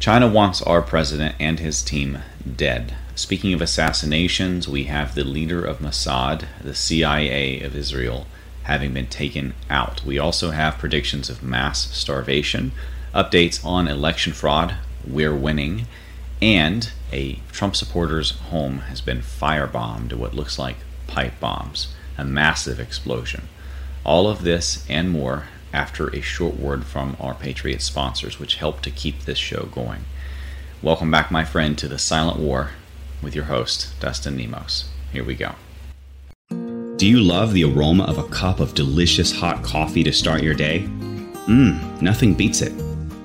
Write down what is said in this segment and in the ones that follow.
China wants our president and his team dead. Speaking of assassinations, we have the leader of Mossad, the CIA of Israel, having been taken out. We also have predictions of mass starvation, updates on election fraud, we're winning, and a Trump supporter's home has been firebombed what looks like pipe bombs, a massive explosion. All of this and more after a short word from our Patriot sponsors, which help to keep this show going. Welcome back, my friend, to the Silent War with your host, Dustin Nemos. Here we go. Do you love the aroma of a cup of delicious hot coffee to start your day? Mmm, nothing beats it.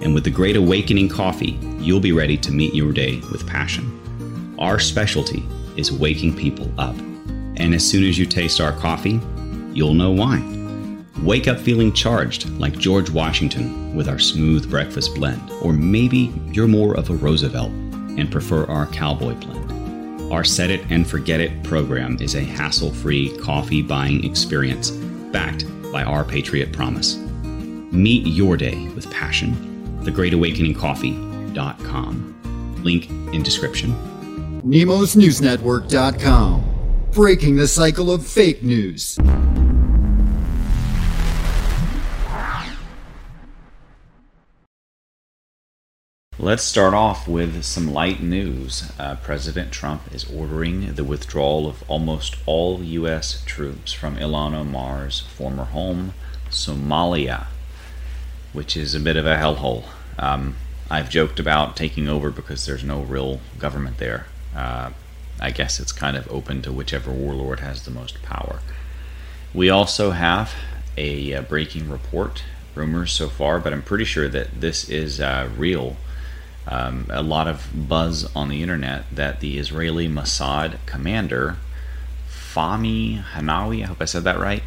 And with the Great Awakening coffee, you'll be ready to meet your day with passion. Our specialty is waking people up. And as soon as you taste our coffee, you'll know why. Wake up feeling charged like George Washington with our smooth breakfast blend, or maybe you're more of a Roosevelt and prefer our cowboy blend. Our Set It and Forget It program is a hassle free coffee buying experience backed by our Patriot Promise. Meet your day with passion. TheGreatAwakeningCoffee.com. Link in description. NemosNewsNetwork.com. Breaking the cycle of fake news. Let's start off with some light news. Uh, President Trump is ordering the withdrawal of almost all U.S. troops from Ilhan Omar's former home, Somalia, which is a bit of a hellhole. Um, I've joked about taking over because there's no real government there. Uh, I guess it's kind of open to whichever warlord has the most power. We also have a, a uh, breaking report, rumors so far, but I'm pretty sure that this is uh, real um, a lot of buzz on the internet that the Israeli Mossad commander, Fahmi Hinawi, I hope I said that right,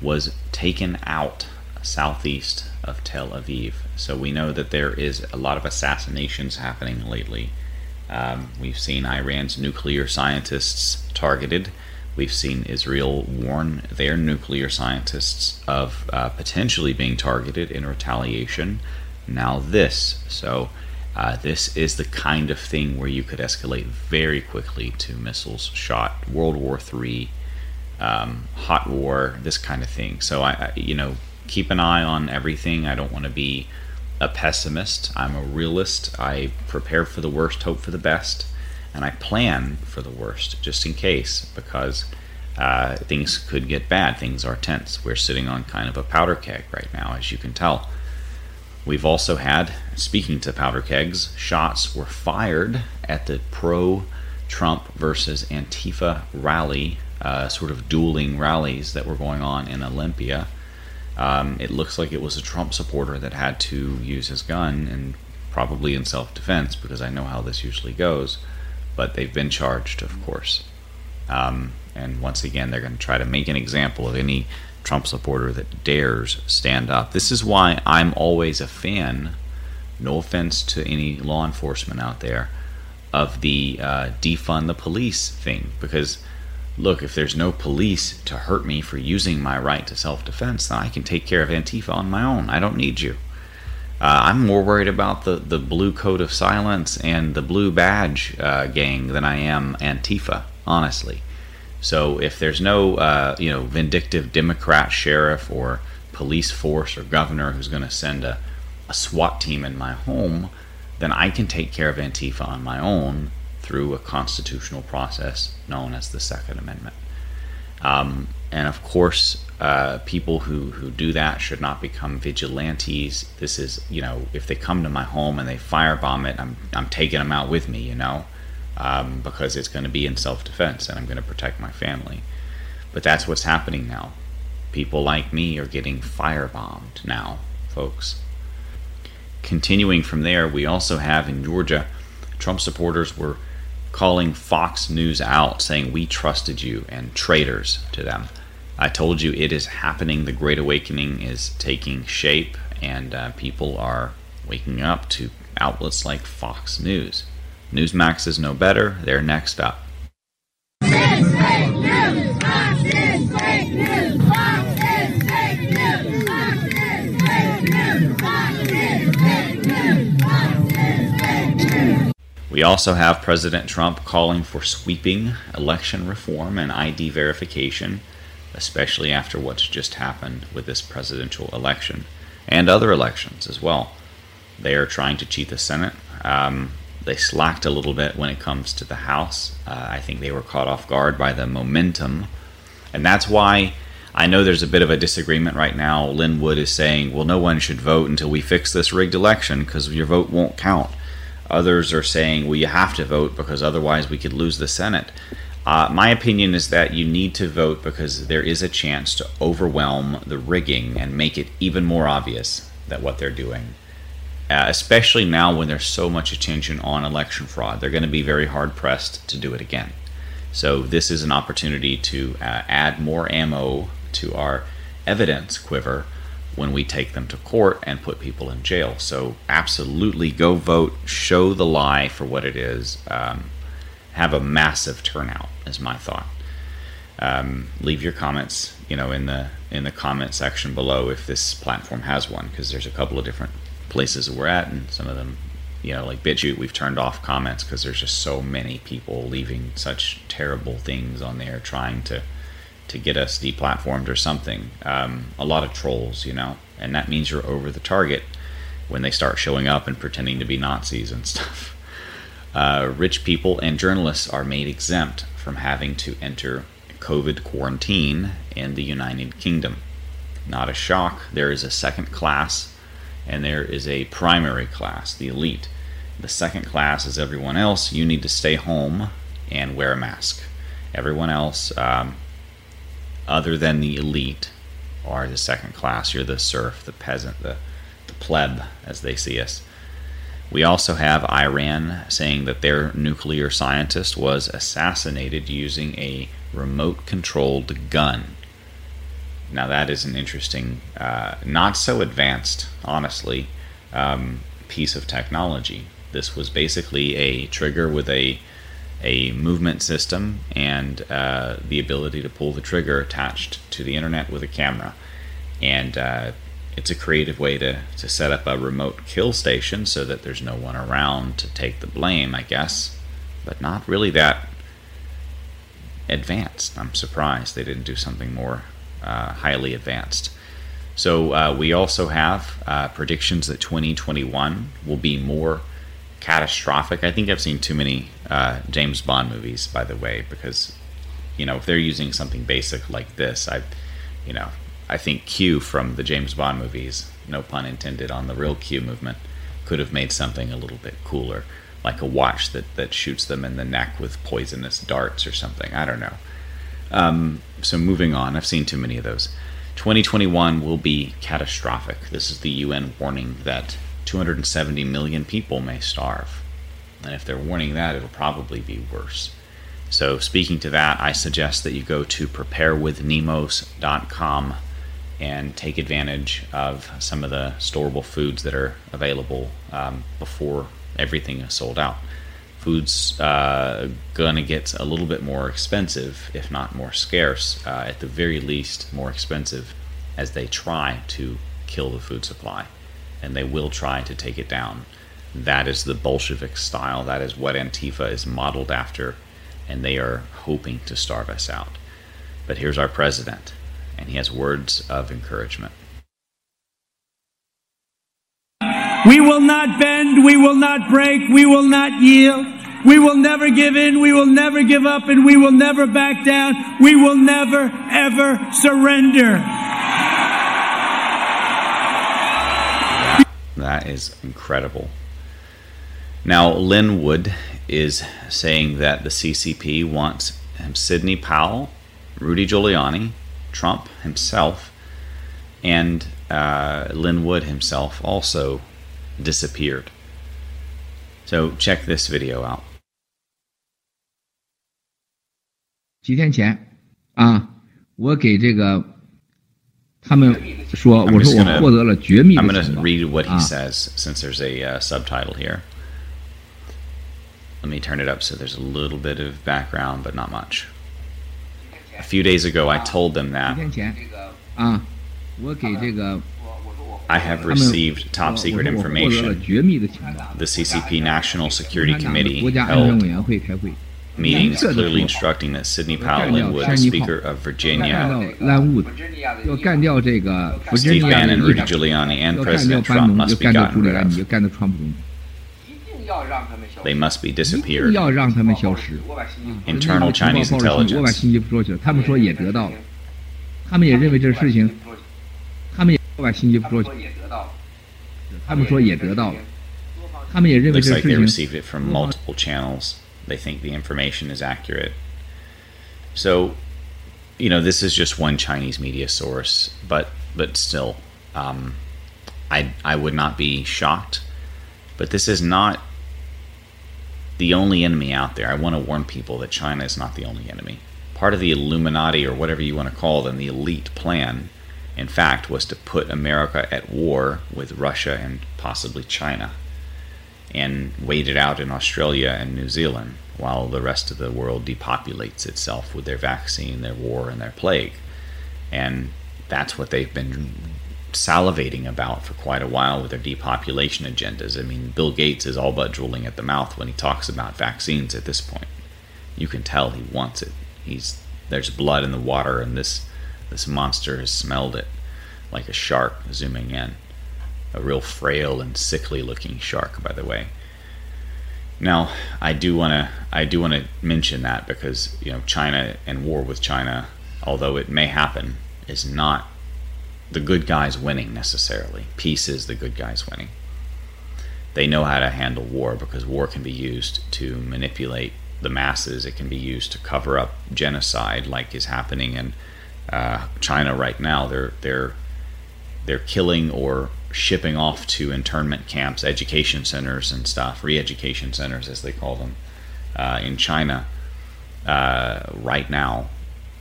was taken out southeast of Tel Aviv. So we know that there is a lot of assassinations happening lately. Um, we've seen Iran's nuclear scientists targeted. We've seen Israel warn their nuclear scientists of uh, potentially being targeted in retaliation. Now, this. So, uh, this is the kind of thing where you could escalate very quickly to missiles shot, World War III, um, hot war, this kind of thing. So I, I, you know, keep an eye on everything. I don't want to be a pessimist. I'm a realist. I prepare for the worst, hope for the best, and I plan for the worst just in case because uh, things could get bad. Things are tense. We're sitting on kind of a powder keg right now, as you can tell. We've also had, speaking to powder kegs, shots were fired at the pro Trump versus Antifa rally, uh, sort of dueling rallies that were going on in Olympia. Um, it looks like it was a Trump supporter that had to use his gun, and probably in self defense, because I know how this usually goes. But they've been charged, of course. Um, and once again, they're going to try to make an example of any Trump supporter that dares stand up. This is why I'm always a fan, no offense to any law enforcement out there, of the uh, defund the police thing. Because, look, if there's no police to hurt me for using my right to self defense, then I can take care of Antifa on my own. I don't need you. Uh, I'm more worried about the, the blue coat of silence and the blue badge uh, gang than I am Antifa, honestly. So if there's no, uh, you know, vindictive Democrat sheriff or police force or governor who's going to send a, a SWAT team in my home, then I can take care of Antifa on my own through a constitutional process known as the Second Amendment. Um, and of course, uh, people who, who do that should not become vigilantes. This is, you know, if they come to my home and they firebomb it, I'm, I'm taking them out with me, you know um, because it's going to be in self defense and I'm going to protect my family. But that's what's happening now. People like me are getting firebombed now, folks. Continuing from there, we also have in Georgia, Trump supporters were calling Fox News out, saying, We trusted you, and traitors to them. I told you it is happening. The Great Awakening is taking shape, and uh, people are waking up to outlets like Fox News. Newsmax is no better. They're next up. We also have President Trump calling for sweeping election reform and ID verification, especially after what's just happened with this presidential election and other elections as well. They are trying to cheat the Senate. Um, they slacked a little bit when it comes to the House. Uh, I think they were caught off guard by the momentum. And that's why I know there's a bit of a disagreement right now. Lin Wood is saying, well, no one should vote until we fix this rigged election because your vote won't count. Others are saying, well, you have to vote because otherwise we could lose the Senate. Uh, my opinion is that you need to vote because there is a chance to overwhelm the rigging and make it even more obvious that what they're doing uh, especially now when there's so much attention on election fraud. They're going to be very hard pressed to do it again. So, this is an opportunity to uh, add more ammo to our evidence quiver when we take them to court and put people in jail. So, absolutely go vote, show the lie for what it is, um, have a massive turnout, is my thought. Um, leave your comments, you know, in the in the comment section below if this platform has one, because there's a couple of different places we're at, and some of them, you know, like BitChute, we've turned off comments because there's just so many people leaving such terrible things on there trying to to get us deplatformed or something. Um, a lot of trolls, you know, and that means you're over the target when they start showing up and pretending to be Nazis and stuff. Uh, rich people and journalists are made exempt from having to enter COVID quarantine in the United Kingdom. Not a shock, there is a second class and there is a primary class, the elite. The second class is everyone else. You need to stay home and wear a mask. Everyone else, um, other than the elite, are the second class. You're the serf, the peasant, the, the pleb, as they see us. We also have Iran saying that their nuclear scientist was assassinated using a remote controlled gun. Now that is an interesting, uh, not so advanced, honestly, um, piece of technology. This was basically a trigger with a a movement system and uh, the ability to pull the trigger attached to the internet with a camera. And uh, it's a creative way to, to set up a remote kill station so that there's no one around to take the blame, I guess. But not really that advanced. I'm surprised they didn't do something more uh, highly advanced. So uh, we also have uh, predictions that 2021 will be more catastrophic. I think I've seen too many uh, James Bond movies, by the way, because you know if they're using something basic like this, I, you know, I think Q from the James Bond movies, no pun intended on the real Q movement, could have made something a little bit cooler, like a watch that that shoots them in the neck with poisonous darts or something. I don't know. Um, so moving on, I've seen too many of those. 2021 will be catastrophic. This is the UN warning that 270 million people may starve. And if they're warning that, it'll probably be worse. So, speaking to that, I suggest that you go to preparewithnemos.com and take advantage of some of the storable foods that are available um, before everything is sold out food's uh, gonna get a little bit more expensive, if not more scarce, uh, at the very least more expensive, as they try to kill the food supply, and they will try to take it down. That is the Bolshevik style. That is what Antifa is modeled after, and they are hoping to starve us out. But here's our president, and he has words of encouragement. We will not bend. We will not break. We will not yield. We will never give in. We will never give up and we will never back down. We will never, ever surrender. That is incredible. Now, Lin Wood is saying that the CCP wants Sidney Powell, Rudy Giuliani, Trump himself, and uh, Lin Wood himself also disappeared. So check this video out. 几天前，啊，我给这个他们说，我说我获得了绝密的情报。I'm going to read what he says since there's a uh, subtitle here. Let me turn it up so there's a little bit of background, but not much. A few days ago, I told them that. Uh, I have received top secret information. The CCP National Security Committee held meetings clearly instructing that Sidney Powell Lin Wood, the Speaker of Virginia, Steve Bannon, Rudy Giuliani, and President Trump must be gotten rid of. They must be disappeared. Internal Chinese intelligence. Looks like they received it from multiple channels. They think the information is accurate. So, you know, this is just one Chinese media source, but but still, um, I I would not be shocked. But this is not the only enemy out there. I want to warn people that China is not the only enemy. Part of the Illuminati or whatever you want to call them, the elite plan, in fact, was to put America at war with Russia and possibly China and wait it out in Australia and New Zealand while the rest of the world depopulates itself with their vaccine, their war, and their plague. And that's what they've been salivating about for quite a while with their depopulation agendas. I mean, Bill Gates is all but drooling at the mouth when he talks about vaccines at this point. You can tell he wants it. He's there's blood in the water and this this monster has smelled it like a shark zooming in a real frail and sickly looking shark by the way now i do want to i do want to mention that because you know china and war with china although it may happen is not the good guys winning necessarily peace is the good guys winning they know how to handle war because war can be used to manipulate the masses it can be used to cover up genocide like is happening in uh, china right now they're they're they're killing or shipping off to internment camps, education centers, and stuff, re education centers as they call them, uh, in China uh, right now.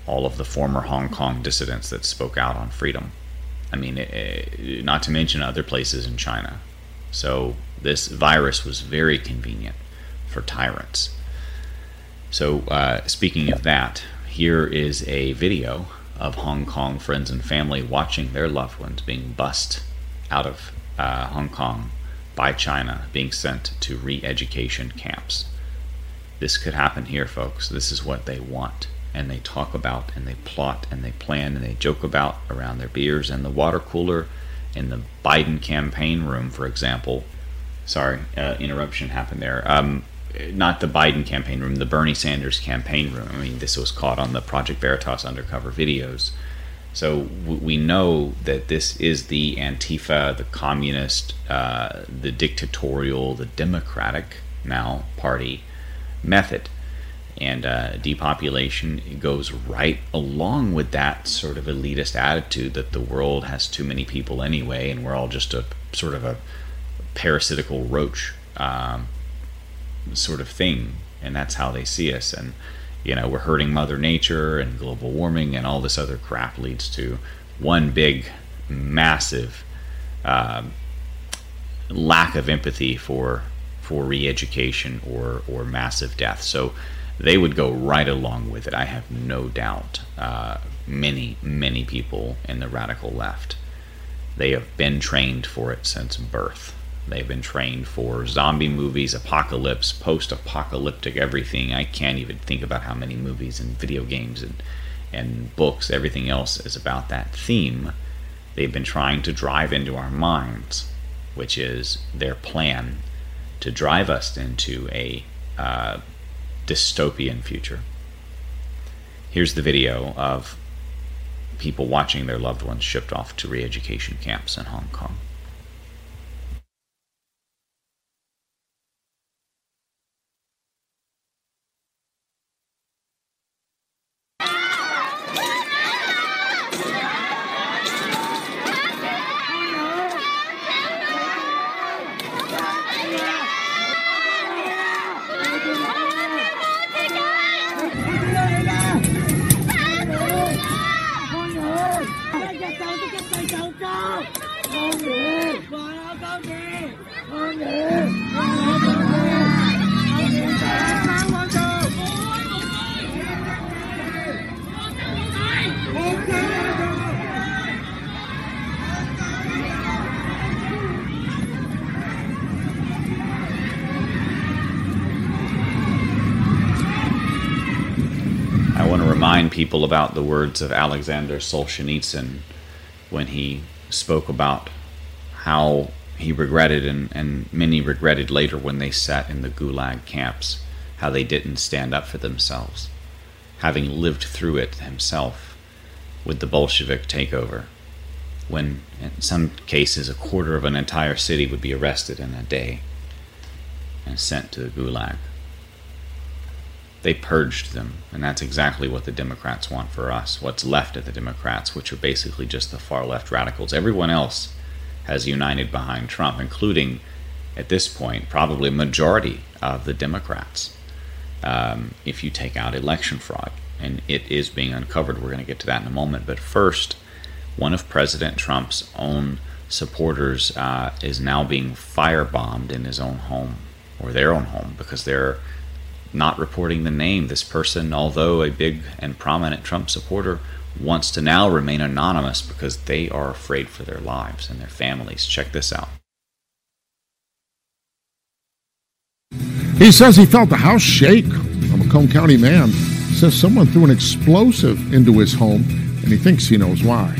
All of the former Hong Kong dissidents that spoke out on freedom. I mean, it, it, not to mention other places in China. So, this virus was very convenient for tyrants. So, uh, speaking of that, here is a video of Hong Kong friends and family watching their loved ones being bussed out of uh, Hong Kong by China, being sent to re education camps. This could happen here, folks. This is what they want. And they talk about, and they plot, and they plan, and they joke about around their beers and the water cooler in the Biden campaign room, for example. Sorry, uh, interruption happened there. Um, not the Biden campaign room, the Bernie Sanders campaign room. I mean, this was caught on the Project Veritas undercover videos. So we know that this is the Antifa, the communist, uh, the dictatorial, the democratic now party method. And uh, depopulation goes right along with that sort of elitist attitude that the world has too many people anyway, and we're all just a sort of a parasitical roach um, sort of thing, and that's how they see us. And you know, we're hurting Mother Nature, and global warming, and all this other crap leads to one big, massive um lack of empathy for for re-education or or massive death. So they would go right along with it. I have no doubt. Uh, many many people in the radical left, they have been trained for it since birth. They've been trained for zombie movies, apocalypse, post-apocalyptic everything. I can't even think about how many movies and video games and and books, everything else is about that theme. They've been trying to drive into our minds, which is their plan to drive us into a uh, dystopian future. Here's the video of people watching their loved ones shipped off to re education camps in Hong Kong. People about the words of Alexander Solzhenitsyn when he spoke about how he regretted and, and many regretted later when they sat in the gulag camps how they didn't stand up for themselves having lived through it himself with the bolshevik takeover when in some cases a quarter of an entire city would be arrested in a day and sent to the gulag they purged them and that's exactly what the democrats want for us what's left of the democrats which are basically just the far left radicals everyone else has united behind Trump, including, at this point, probably a majority of the Democrats, um, if you take out election fraud. And it is being uncovered. We're going to get to that in a moment. But first, one of President Trump's own supporters uh, is now being firebombed in his own home or their own home because they're not reporting the name. This person, although a big and prominent Trump supporter, wants to now remain anonymous because they are afraid for their lives and their families. Check this out. He says he felt the house shake. A Macomb County man says someone threw an explosive into his home and he thinks he knows why.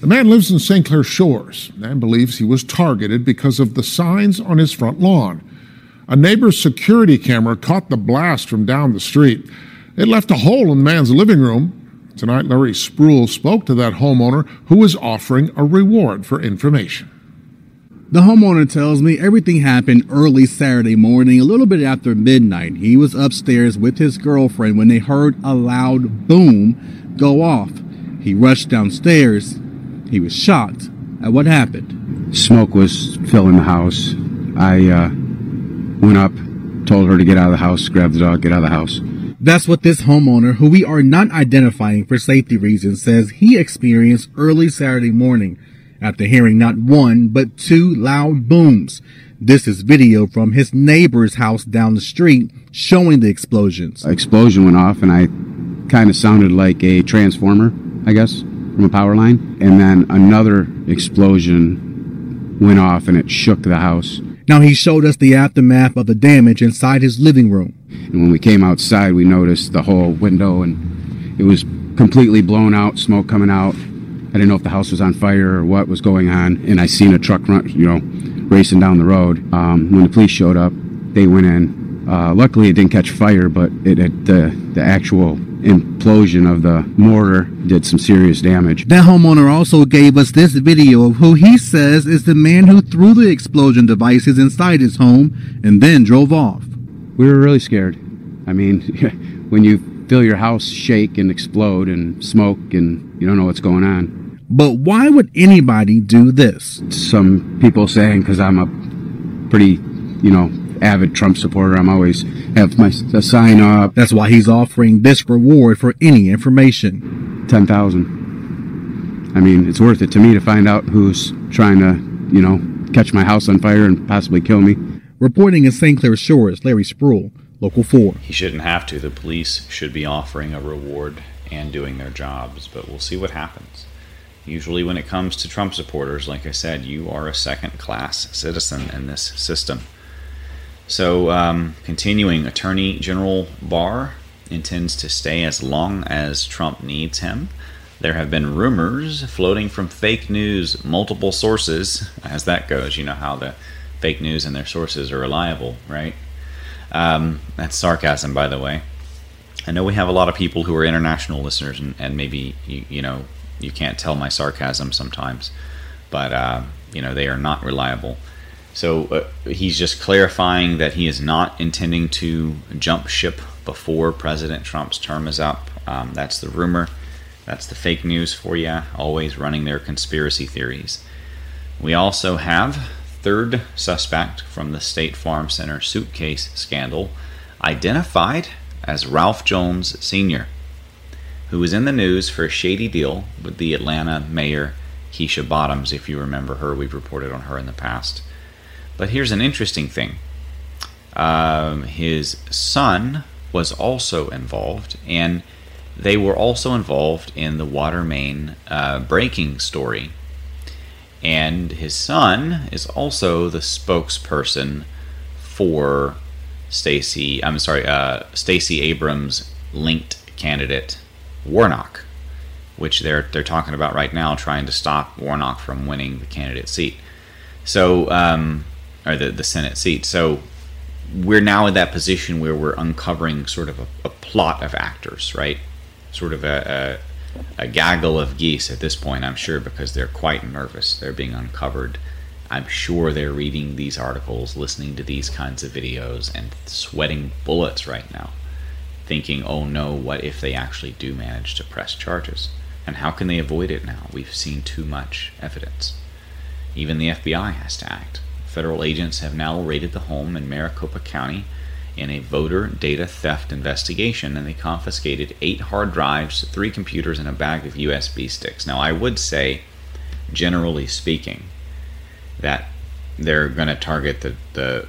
The man lives in St. Clair Shores and believes he was targeted because of the signs on his front lawn. A neighbor's security camera caught the blast from down the street. It left a hole in the man's living room Tonight, Larry Spruill spoke to that homeowner who was offering a reward for information. The homeowner tells me everything happened early Saturday morning, a little bit after midnight. He was upstairs with his girlfriend when they heard a loud boom go off. He rushed downstairs. He was shocked at what happened. Smoke was filling the house. I uh, went up, told her to get out of the house, grab the dog, get out of the house. That's what this homeowner, who we are not identifying for safety reasons, says he experienced early Saturday morning after hearing not one, but two loud booms. This is video from his neighbor's house down the street showing the explosions. Explosion went off and I kind of sounded like a transformer, I guess, from a power line. And then another explosion went off and it shook the house. Now he showed us the aftermath of the damage inside his living room. And when we came outside, we noticed the whole window and it was completely blown out, smoke coming out. I didn't know if the house was on fire or what was going on. And I seen a truck run, you know, racing down the road. Um, when the police showed up, they went in. Uh, luckily, it didn't catch fire, but it, it the the actual implosion of the mortar did some serious damage. That homeowner also gave us this video of who he says is the man who threw the explosion devices inside his home and then drove off. We were really scared. I mean, when you feel your house shake and explode and smoke and you don't know what's going on. But why would anybody do this? Some people saying because I'm a pretty, you know, avid Trump supporter. I'm always have my sign up. That's why he's offering this reward for any information. Ten thousand. I mean, it's worth it to me to find out who's trying to, you know, catch my house on fire and possibly kill me. Reporting in St. Clair Shores, Larry Spruill, Local 4. He shouldn't have to. The police should be offering a reward and doing their jobs, but we'll see what happens. Usually, when it comes to Trump supporters, like I said, you are a second class citizen in this system. So, um, continuing, Attorney General Barr intends to stay as long as Trump needs him. There have been rumors floating from fake news, multiple sources, as that goes. You know how the fake news and their sources are reliable, right? Um, that's sarcasm, by the way. I know we have a lot of people who are international listeners, and, and maybe you, you know you can't tell my sarcasm sometimes, but uh, you know they are not reliable. So uh, he's just clarifying that he is not intending to jump ship before President Trump's term is up. Um, that's the rumor. That's the fake news for you, always running their conspiracy theories. We also have third suspect from the State Farm Center suitcase scandal identified as Ralph Jones Sr., who was in the news for a shady deal with the Atlanta mayor Keisha Bottoms. If you remember her, we've reported on her in the past. But here's an interesting thing um, his son was also involved, and they were also involved in the water main uh, breaking story. And his son is also the spokesperson for Stacey. I'm sorry, uh, Stacey Abrams linked candidate Warnock, which they're they're talking about right now, trying to stop Warnock from winning the candidate seat. So, um, or the the Senate seat. So we're now in that position where we're uncovering sort of a, a plot of actors, right? Sort of a, a, a gaggle of geese at this point, I'm sure, because they're quite nervous. They're being uncovered. I'm sure they're reading these articles, listening to these kinds of videos, and sweating bullets right now, thinking, oh no, what if they actually do manage to press charges? And how can they avoid it now? We've seen too much evidence. Even the FBI has to act. Federal agents have now raided the home in Maricopa County in a voter data theft investigation, and they confiscated eight hard drives, three computers, and a bag of USB sticks. Now, I would say, generally speaking, that they're going to target the, the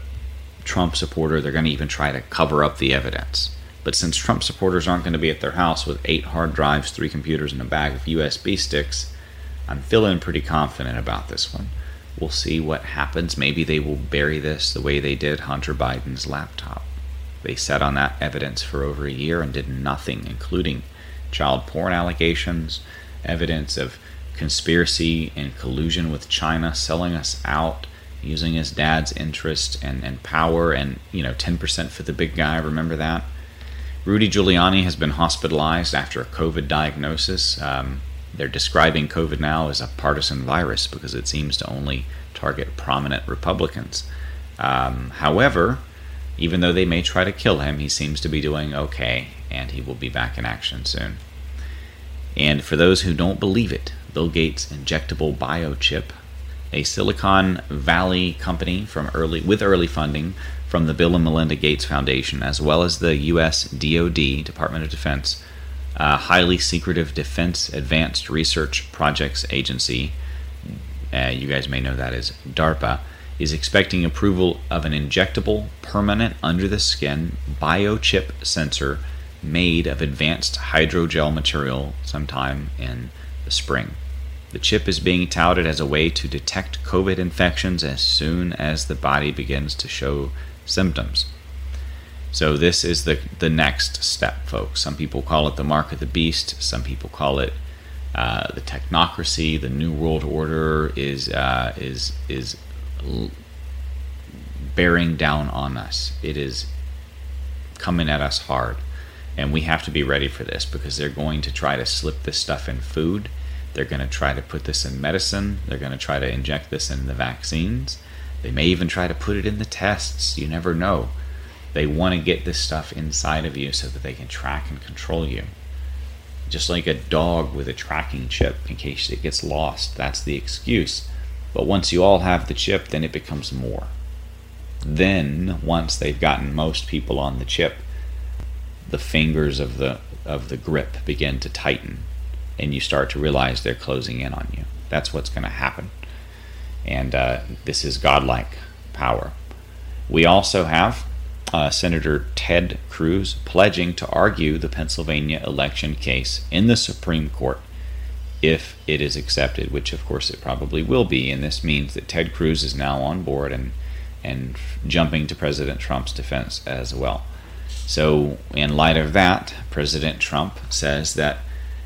Trump supporter. They're going to even try to cover up the evidence. But since Trump supporters aren't going to be at their house with eight hard drives, three computers, and a bag of USB sticks, I'm feeling pretty confident about this one. We'll see what happens. Maybe they will bury this the way they did Hunter Biden's laptop. They sat on that evidence for over a year and did nothing, including child porn allegations, evidence of conspiracy and collusion with China, selling us out, using his dad's interest and, and power, and you know, 10% for the big guy. Remember that? Rudy Giuliani has been hospitalized after a COVID diagnosis. Um, they're describing COVID now as a partisan virus because it seems to only target prominent Republicans. Um, however, even though they may try to kill him, he seems to be doing okay, and he will be back in action soon. And for those who don't believe it, Bill Gates' injectable biochip, a Silicon Valley company from early with early funding from the Bill and Melinda Gates Foundation, as well as the U.S. DoD Department of Defense, a highly secretive Defense Advanced Research Projects Agency, uh, you guys may know that as DARPA, is expecting approval of an injectable, permanent, under the skin biochip sensor made of advanced hydrogel material sometime in the spring. The chip is being touted as a way to detect COVID infections as soon as the body begins to show symptoms. So this is the the next step, folks. Some people call it the mark of the beast. Some people call it uh, the technocracy. The new world order is uh, is is l- bearing down on us. It is coming at us hard, and we have to be ready for this because they're going to try to slip this stuff in food. They're going to try to put this in medicine. They're going to try to inject this in the vaccines. They may even try to put it in the tests. You never know. They want to get this stuff inside of you so that they can track and control you. Just like a dog with a tracking chip in case it gets lost. That's the excuse. But once you all have the chip, then it becomes more. Then, once they've gotten most people on the chip, the fingers of the of the grip begin to tighten and you start to realize they're closing in on you. That's what's going to happen. And uh, this is godlike power. We also have uh, Senator Ted Cruz pledging to argue the Pennsylvania election case in the Supreme Court if it is accepted, which of course it probably will be. And this means that Ted Cruz is now on board and and jumping to President Trump's defense as well. So, in light of that, President Trump says that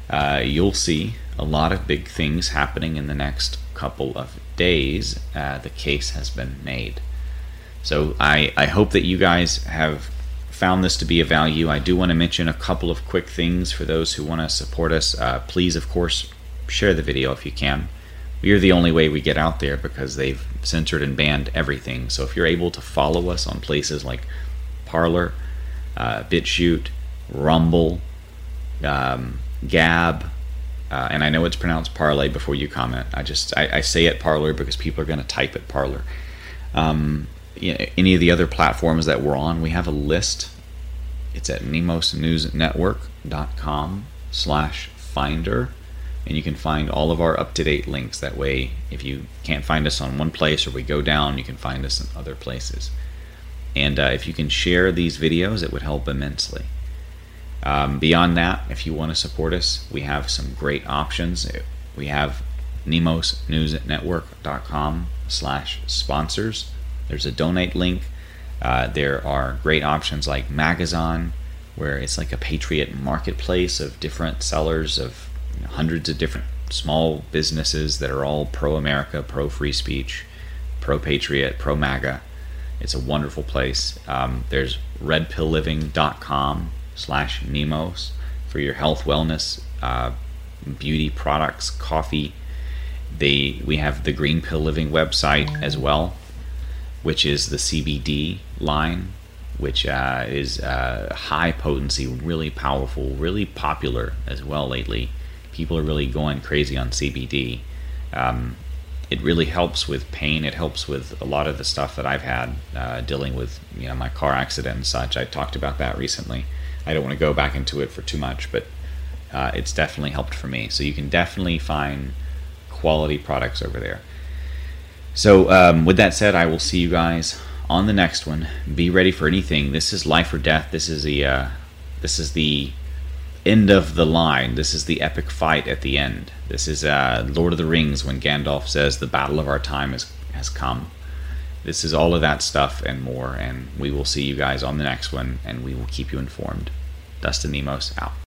uh, you'll see a lot of big things happening in the next couple of days. Uh, the case has been made. So I, I hope that you guys have found this to be of value. I do want to mention a couple of quick things for those who want to support us. Uh, please, of course, share the video if you can. Are the only way we get out there because they've censored and banned everything. So if you're able to follow us on places like Parler, uh, BitChute, Rumble, um, Gab, uh, and I know it's pronounced Parlay before you comment. I just I, I say it Parler because people are going to type it Parler. Um, any of the other platforms that we're on, we have a list. It's at nemosnewsnetwork.com slash finder. And you can find all of our up-to-date links. That way, if you can't find us on one place or we go down, you can find us in other places. And uh, if you can share these videos, it would help immensely. Um, beyond that, if you want to support us, we have some great options. We have nemosnewsnetwork.com slash sponsors there's a donate link. Uh, there are great options like Magazon, where it's like a patriot marketplace of different sellers of you know, hundreds of different small businesses that are all pro America, pro free speech, pro patriot, pro MAGA. It's a wonderful place. Um, there's redpillliving.com slash Nemos for your health, wellness, uh, beauty products, coffee. They we have the Green Pill Living website as well, which is the CBD line, which uh, is uh, high potency, really powerful, really popular as well lately. People are really going crazy on CBD. Um, it really helps with pain. It helps with a lot of the stuff that I've had uh, dealing with, you know, my car accident and such. I talked about that recently. I don't want to go back into it for too much, but uh, it's definitely helped for me. So you can definitely find quality products over there. So um, with that said, I will see you guys on the next one. Be ready for anything. This is life or death. This is the uh, this is the end of the line. This is the epic fight at the end. This is uh, Lord of the Rings when Gandalf says the battle of our time has has come. This is all of that stuff and more, and we will see you guys on the next one, and we will keep you informed. Dustin Nemos out.